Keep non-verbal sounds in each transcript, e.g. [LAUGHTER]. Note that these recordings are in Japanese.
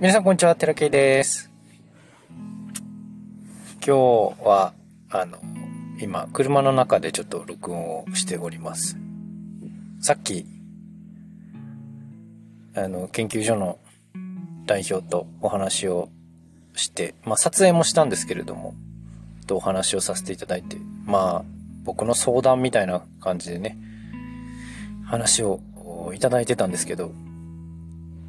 皆さんこんにちは、寺圭です。今日は、あの、今、車の中でちょっと録音をしております。さっき、あの、研究所の代表とお話をして、まあ、撮影もしたんですけれども、とお話をさせていただいて、まあ、僕の相談みたいな感じでね、話をいただいてたんですけど、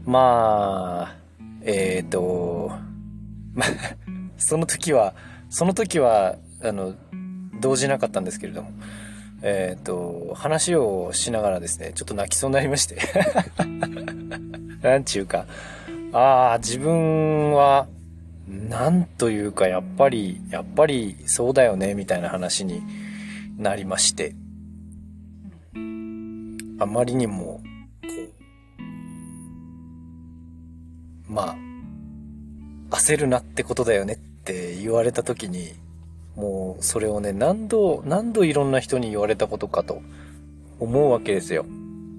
まあ、えっ、ー、と、ま [LAUGHS] その時は、その時は、あの、動じなかったんですけれども、えっ、ー、と、話をしながらですね、ちょっと泣きそうになりまして。[LAUGHS] なんちゅうか、ああ、自分は、なんというか、やっぱり、やっぱりそうだよね、みたいな話になりまして。あまりにも、まあ、焦るなってことだよねって言われた時に、もうそれをね、何度、何度いろんな人に言われたことかと思うわけですよ。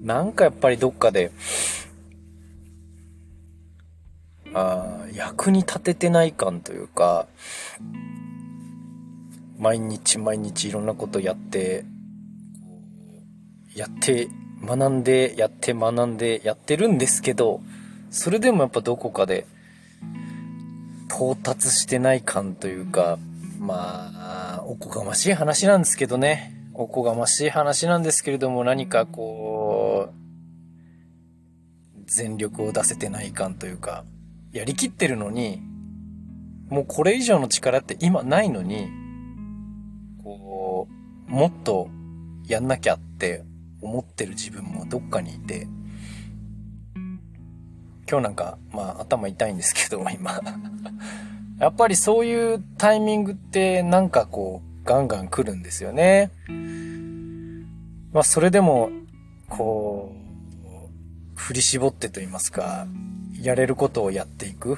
なんかやっぱりどっかで、あ役に立ててない感というか、毎日毎日いろんなことやって、やって、学んで、やって学んで、やってるんですけど、それでもやっぱどこかで到達してない感というか、まあ、おこがましい話なんですけどね。おこがましい話なんですけれども何かこう、全力を出せてない感というか、やりきってるのに、もうこれ以上の力って今ないのに、こう、もっとやんなきゃって思ってる自分もどっかにいて、今日なんか、まあ頭痛いんですけど、今。[LAUGHS] やっぱりそういうタイミングってなんかこう、ガンガン来るんですよね。まあそれでも、こう、振り絞ってと言いますか、やれることをやっていく。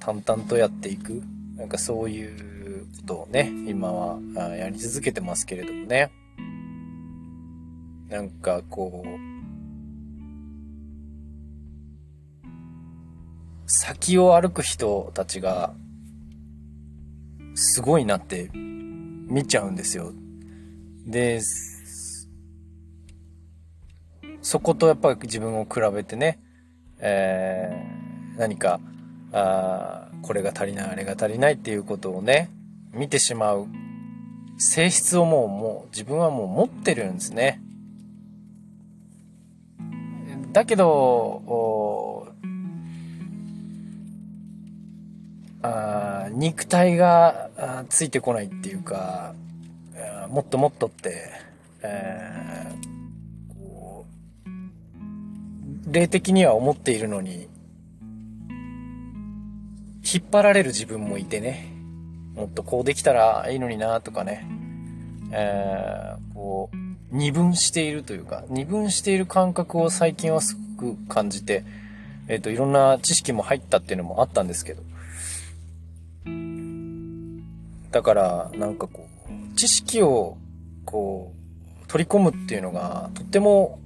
淡々とやっていく。なんかそういうことをね、今はやり続けてますけれどもね。なんかこう、先を歩く人たちが、すごいなって見ちゃうんですよ。で、そことやっぱり自分を比べてね、えー、何か、あこれが足りない、あれが足りないっていうことをね、見てしまう性質をもう、もう自分はもう持ってるんですね。だけど、あ肉体がついてこないっていうか、もっともっとって、えー、こう、霊的には思っているのに、引っ張られる自分もいてね、もっとこうできたらいいのになとかね、えー、こう、二分しているというか、二分している感覚を最近はすごく感じて、えっ、ー、と、いろんな知識も入ったっていうのもあったんですけど、だから、なんかこう、知識を、こう、取り込むっていうのが、とっても、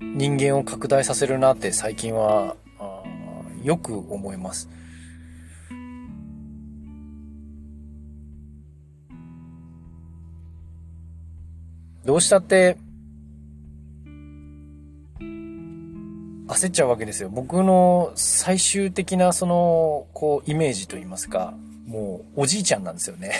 人間を拡大させるなって最近は、よく思います。どうしたって、焦っちゃうわけですよ。僕の最終的なその、こう、イメージと言いますか、もう、おじいちゃんなんですよね。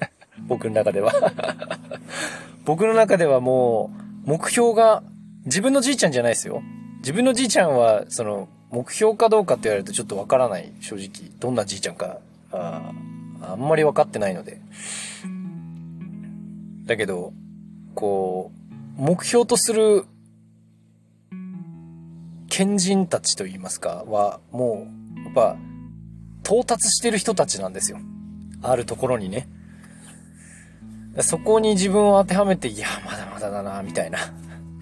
[LAUGHS] 僕の中では [LAUGHS] 僕の中ではもう、目標が、自分のじいちゃんじゃないですよ。自分のじいちゃんは、その、目標かどうかって言われるとちょっとわからない、正直。どんなじいちゃんか、ああんまり分かってないので。だけど、こう、目標とする賢人たちと言いますか、は、もう、やっぱ、到達してる人たちなんですよ。あるところにね。そこに自分を当てはめて、いや、まだまだだな、みたいな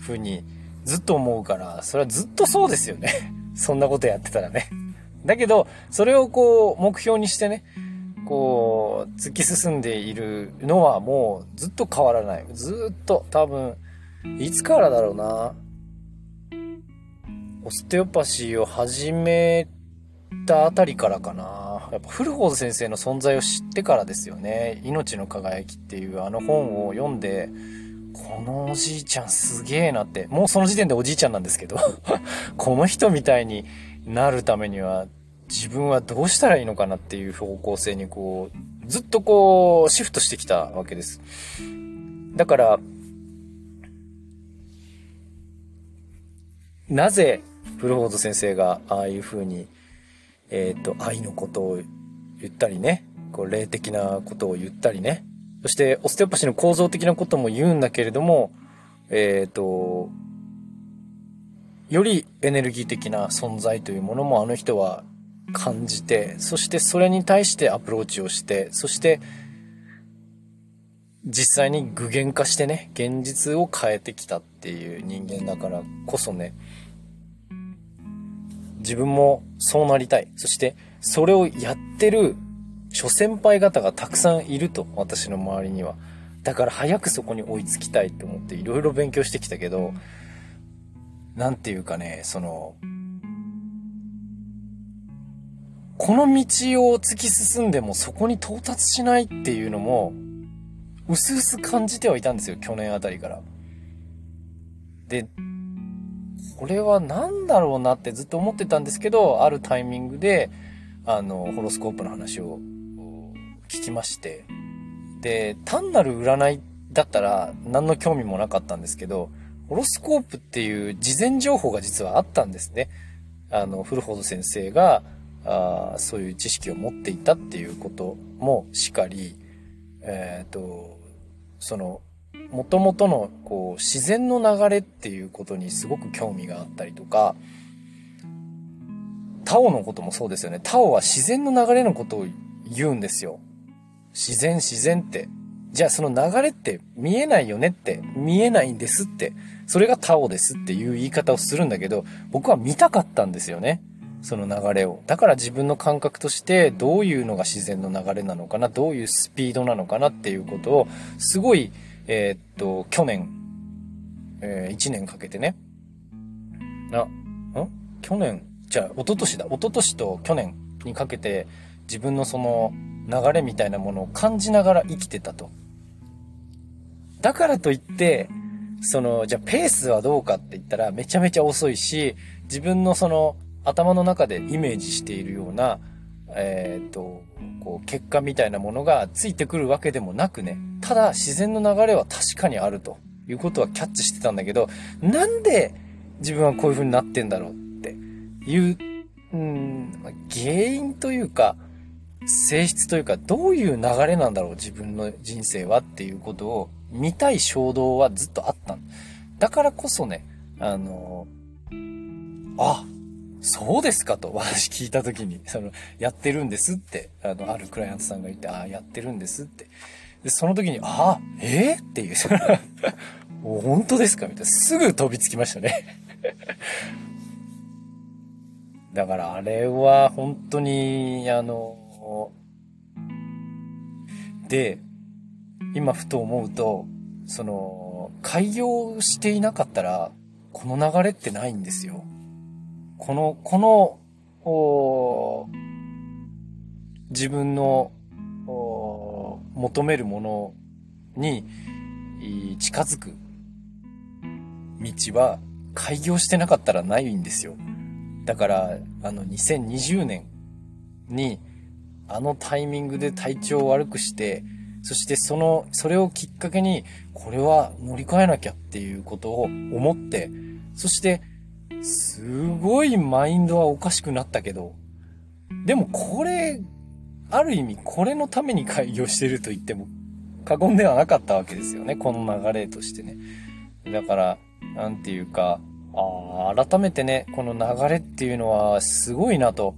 風にずっと思うから、それはずっとそうですよね。そんなことやってたらね。だけど、それをこう、目標にしてね、こう、突き進んでいるのはもうずっと変わらない。ずっと、多分、いつからだろうな。オステオパシーを始めたあたりからかな。やっぱフルフォード先生の存在を知ってからですよね。命の輝きっていうあの本を読んで、このおじいちゃんすげえなって、もうその時点でおじいちゃんなんですけど [LAUGHS] この人みたいになるためには自分はどうしたらいいのかなっていう方向性にこう、ずっとこう、シフトしてきたわけです。だから、なぜ、フルフォード先生がああいう風に、えっ、ー、と、愛のことを言ったりね、こう、霊的なことを言ったりね、そして、オステオパシーの構造的なことも言うんだけれども、えっ、ー、と、よりエネルギー的な存在というものもあの人は感じて、そしてそれに対してアプローチをして、そして実際に具現化してね、現実を変えてきたっていう人間だからこそね、自分もそうなりたい。そしてそれをやってる諸先輩方がたくさんいると、私の周りには。だから早くそこに追いつきたいと思っていろいろ勉強してきたけど、なんていうかね、その、この道を突き進んでもそこに到達しないっていうのも、うすうす感じてはいたんですよ、去年あたりから。で、これは何だろうなってずっと思ってたんですけど、あるタイミングで、あの、ホロスコープの話を聞きまして、で、単なる占いだったら何の興味もなかったんですけど、ホロスコープっていう事前情報が実はあったんですね。あの、古ほど先生が、あそういう知識を持っていたっていうこともしかり、えっ、ー、と、その、元々の、こう、自然の流れっていうことにすごく興味があったりとか、タオのこともそうですよね。タオは自然の流れのことを言うんですよ。自然自然って。じゃあその流れって見えないよねって、見えないんですって、それがタオですっていう言い方をするんだけど、僕は見たかったんですよね。その流れを。だから自分の感覚としてどういうのが自然の流れなのかな、どういうスピードなのかなっていうことを、すごい、えー、っと、去年、えー、1年かけてね。あ、ん？去年じゃあ、一昨年だ。一昨年と去年にかけて、自分のその流れみたいなものを感じながら生きてたと。だからといって、その、じゃあペースはどうかって言ったらめちゃめちゃ遅いし、自分のその頭の中でイメージしているような、えっ、と、こう、結果みたいなものがついてくるわけでもなくね、ただ自然の流れは確かにあるということはキャッチしてたんだけど、なんで自分はこういう風になってんだろうっていう、うん、原因というか、性質というか、どういう流れなんだろう、自分の人生はっていうことを見たい衝動はずっとあっただからこそね、あの、あ、そうですかと私聞いた時に、その、やってるんですって、あの、あるクライアントさんが言って、ああ、やってるんですって。で、その時に、ああ、えー、っていう、[LAUGHS] 本当ですか？みたいな。すぐ飛びつきましたね [LAUGHS] だからあれは本当に、あの、で、今ふと思うと、その、開業していなかったら、この流れってないんですよ。この、この、自分の求めるものに近づく道は開業してなかったらないんですよ。だから、あの、2020年に、あのタイミングで体調を悪くして、そしてその、それをきっかけに、これは乗り換えなきゃっていうことを思って、そして、すごいマインドはおかしくなったけど、でもこれ、ある意味これのために開業してると言っても過言ではなかったわけですよね。この流れとしてね。だから、なんていうか、ああ、改めてね、この流れっていうのはすごいなと。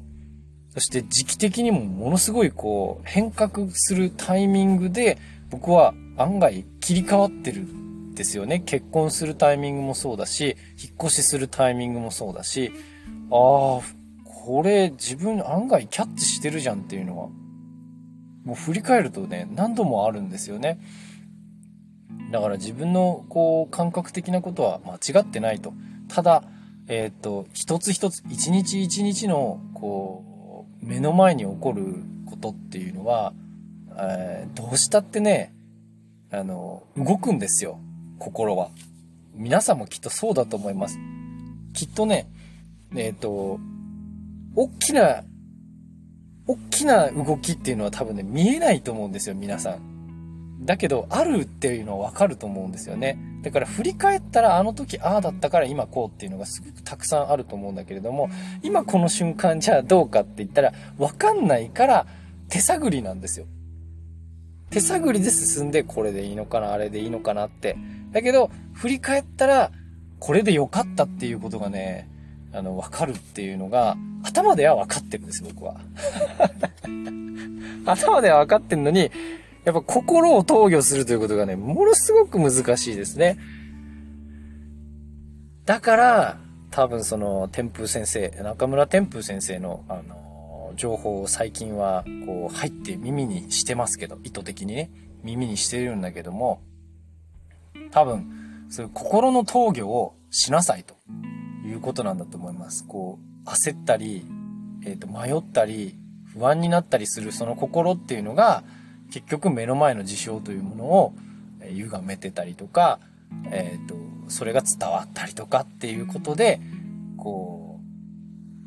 そして時期的にもものすごいこう変革するタイミングで僕は案外切り替わってるですよね。結婚するタイミングもそうだし、引っ越しするタイミングもそうだし、ああ、これ自分案外キャッチしてるじゃんっていうのは、もう振り返るとね、何度もあるんですよね。だから自分のこう感覚的なことは間違ってないと。ただ、えっ、と、一つ一つ、一日一日の、こう、目の前に起こることっていうのは、えー、どうしたってね、あの、動くんですよ。心は。皆さんもきっとそうだと思います。きっとね、えっ、と、大きな、大きな動きっていうのは多分ね、見えないと思うんですよ、皆さん。だけど、あるっていうのはわかると思うんですよね。だから振り返ったらあの時ああだったから今こうっていうのがすごくたくさんあると思うんだけれども、今この瞬間じゃあどうかって言ったらわかんないから手探りなんですよ。手探りで進んでこれでいいのかな、あれでいいのかなって。だけど、振り返ったらこれで良かったっていうことがね、あの、わかるっていうのが、頭では分かってるんです、僕は。[LAUGHS] 頭では分かってるのに、やっぱ心を投与するということがね、ものすごく難しいですね。だから、多分その、天風先生、中村天風先生の、あの、情報を最近は、こう、入って耳にしてますけど、意図的にね、耳にしてるんだけども、多分、そういう心の投与をしなさいということなんだと思います。こう、焦ったり、えっ、ー、と、迷ったり、不安になったりするその心っていうのが、結局目の前の事象というものを歪めてたりとか、えっ、ー、と、それが伝わったりとかっていうことで、こ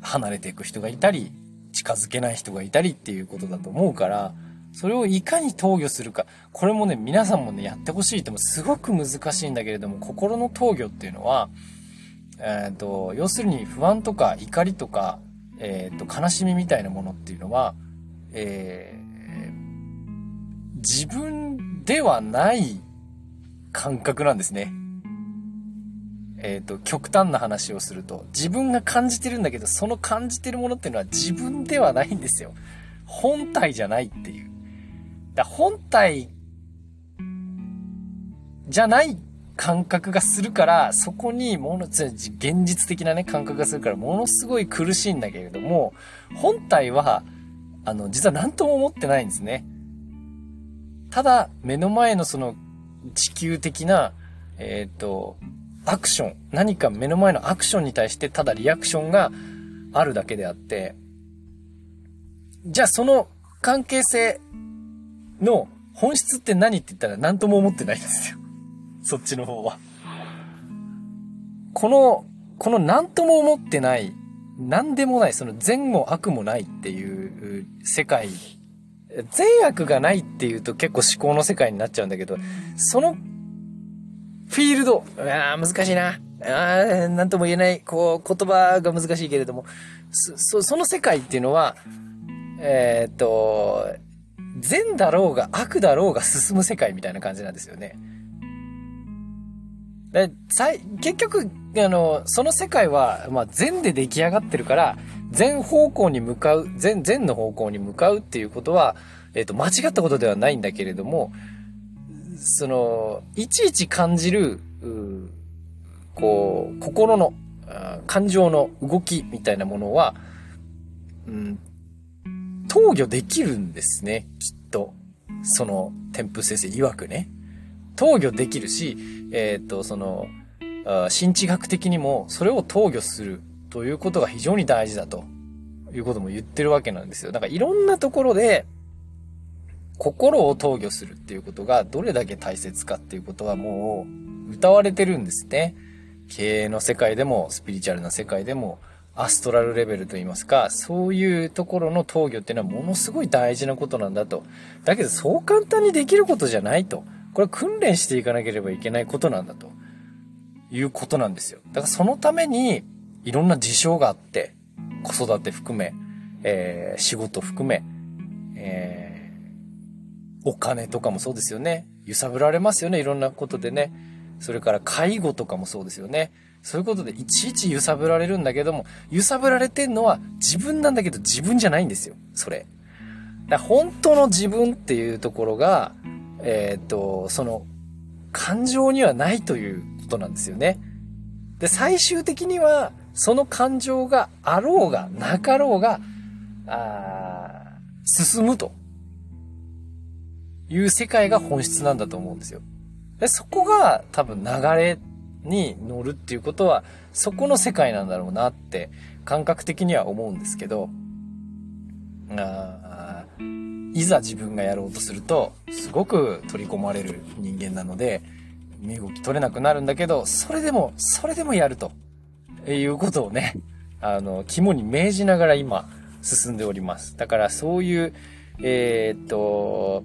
う、離れていく人がいたり、近づけない人がいたりっていうことだと思うから、それをいかに投与するか。これもね、皆さんもね、やってほしいともすごく難しいんだけれども、心の投与っていうのは、えっ、ー、と、要するに不安とか怒りとか、えっ、ー、と、悲しみみたいなものっていうのは、え自分ではない感覚なんですね。えっ、ー、と、極端な話をすると、自分が感じてるんだけど、その感じてるものっていうのは自分ではないんですよ。本体じゃないっていう。だ本体じゃない感覚がするから、そこにもの、現実的なね、感覚がするから、ものすごい苦しいんだけれども、本体は、あの、実は何とも思ってないんですね。ただ、目の前のその地球的な、えっ、ー、と、アクション、何か目の前のアクションに対してただリアクションがあるだけであって、じゃあその関係性の本質って何って言ったら何とも思ってないんですよ。[LAUGHS] そっちの方は。この、この何とも思ってない、何でもない、その善も悪もないっていう世界善悪がないっていうと結構思考の世界になっちゃうんだけど、そのフィールド、あ難しいな。あなんとも言えない、こう、言葉が難しいけれども、そ、その世界っていうのは、えー、っと、善だろうが悪だろうが進む世界みたいな感じなんですよね。で結局、あの、その世界は、まあ、善で出来上がってるから、全方向に向かう、全、全の方向に向かうっていうことは、えっ、ー、と、間違ったことではないんだけれども、その、いちいち感じる、こう、心の、感情の動きみたいなものは、うん、投与できるんですね、きっと。その、天風先生曰くね。投与できるし、えっ、と、その、心地学的にもそれを投与するということが非常に大事だということも言ってるわけなんですよ。だからいろんなところで心を投与するっていうことがどれだけ大切かっていうことはもう歌われてるんですね。経営の世界でもスピリチュアルな世界でもアストラルレベルと言いますか、そういうところの投与っていうのはものすごい大事なことなんだと。だけどそう簡単にできることじゃないと。これは訓練していかなければいけないことなんだと。いうことなんですよ。だからそのために、いろんな事象があって、子育て含め、えー、仕事含め、えー、お金とかもそうですよね。揺さぶられますよね、いろんなことでね。それから介護とかもそうですよね。そういうことでいちいち揺さぶられるんだけども、揺さぶられてんのは自分なんだけど自分じゃないんですよ、それ。だ本当の自分っていうところが、えー、っと、その、感情にはないということなんですよね。で、最終的には、その感情があろうがなかろうが、あ進むという世界が本質なんだと思うんですよ。で、そこが多分流れに乗るっていうことは、そこの世界なんだろうなって感覚的には思うんですけど、あいざ自分がやろうとすると、すごく取り込まれる人間なので、身動き取れなくなるんだけど、それでも、それでもやると、いうことをね、あの、肝に銘じながら今、進んでおります。だからそういう、えー、っと、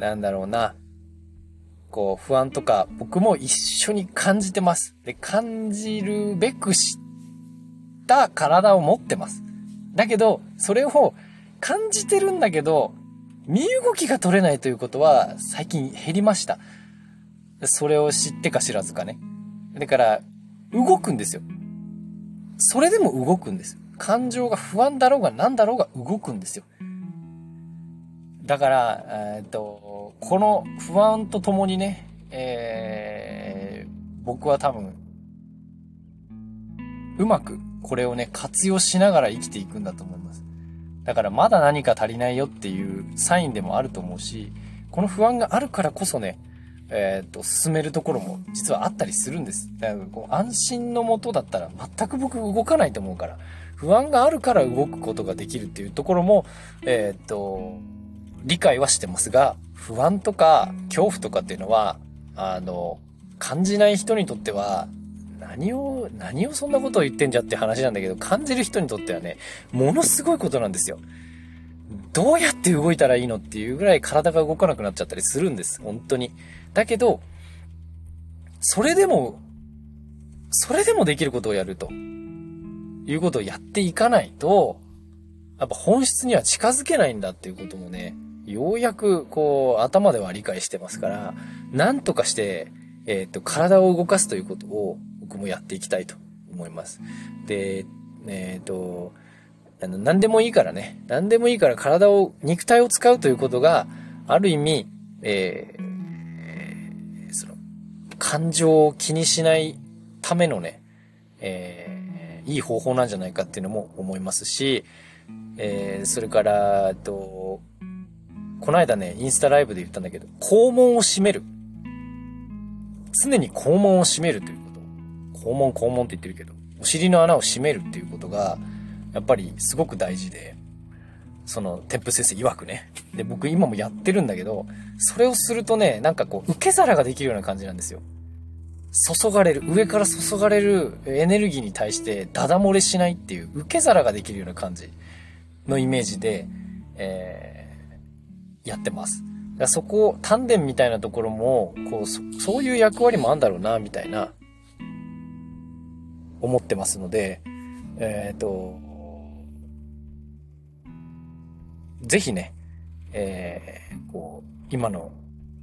なんだろうな、こう、不安とか、僕も一緒に感じてます。で、感じるべくした体を持ってます。だけど、それを感じてるんだけど、身動きが取れないということは最近減りました。それを知ってか知らずかね。だから、動くんですよ。それでも動くんです感情が不安だろうが何だろうが動くんですよ。だから、えっ、と、この不安とともにね、えー、僕は多分、うまくこれをね、活用しながら生きていくんだと思います。だからまだ何か足りないよっていうサインでもあると思うし、この不安があるからこそね、えっ、と、進めるところも実はあったりするんです。だからこう安心のもとだったら全く僕動かないと思うから、不安があるから動くことができるっていうところも、えっ、と、理解はしてますが、不安とか恐怖とかっていうのは、あの、感じない人にとっては、何を、何をそんなことを言ってんじゃって話なんだけど、感じる人にとってはね、ものすごいことなんですよ。どうやって動いたらいいのっていうぐらい体が動かなくなっちゃったりするんです。本当に。だけど、それでも、それでもできることをやると。いうことをやっていかないと、やっぱ本質には近づけないんだっていうこともね、ようやく、こう、頭では理解してますから、なんとかして、えっ、と、体を動かすということを、僕もやっていきたいと思います。で、えっ、と、あの、何でもいいからね、何でもいいから体を、肉体を使うということが、ある意味、えー、その、感情を気にしないためのね、えー、いい方法なんじゃないかっていうのも思いますし、えー、それから、えっと、この間ね、インスタライブで言ったんだけど、肛門を閉める。常に肛門を閉めるということ。肛門肛門って言ってるけど、お尻の穴を閉めるっていうことが、やっぱりすごく大事で、その、天風先生曰くね。で、僕今もやってるんだけど、それをするとね、なんかこう、受け皿ができるような感じなんですよ。注がれる、上から注がれるエネルギーに対してダダ漏れしないっていう受け皿ができるような感じのイメージで、えやってます。だそこ、丹田みたいなところも、こうそ、そういう役割もあんだろうな、みたいな、思ってますので、えっ、ー、と、ぜひね、えー、こう、今の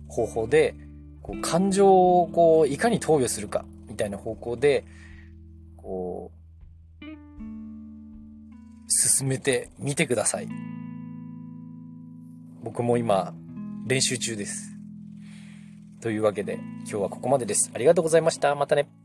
方法で、こう、感情をこう、いかに投与するか、みたいな方向で、こう、進めてみてください。僕も今、練習中です。というわけで、今日はここまでです。ありがとうございました。またね。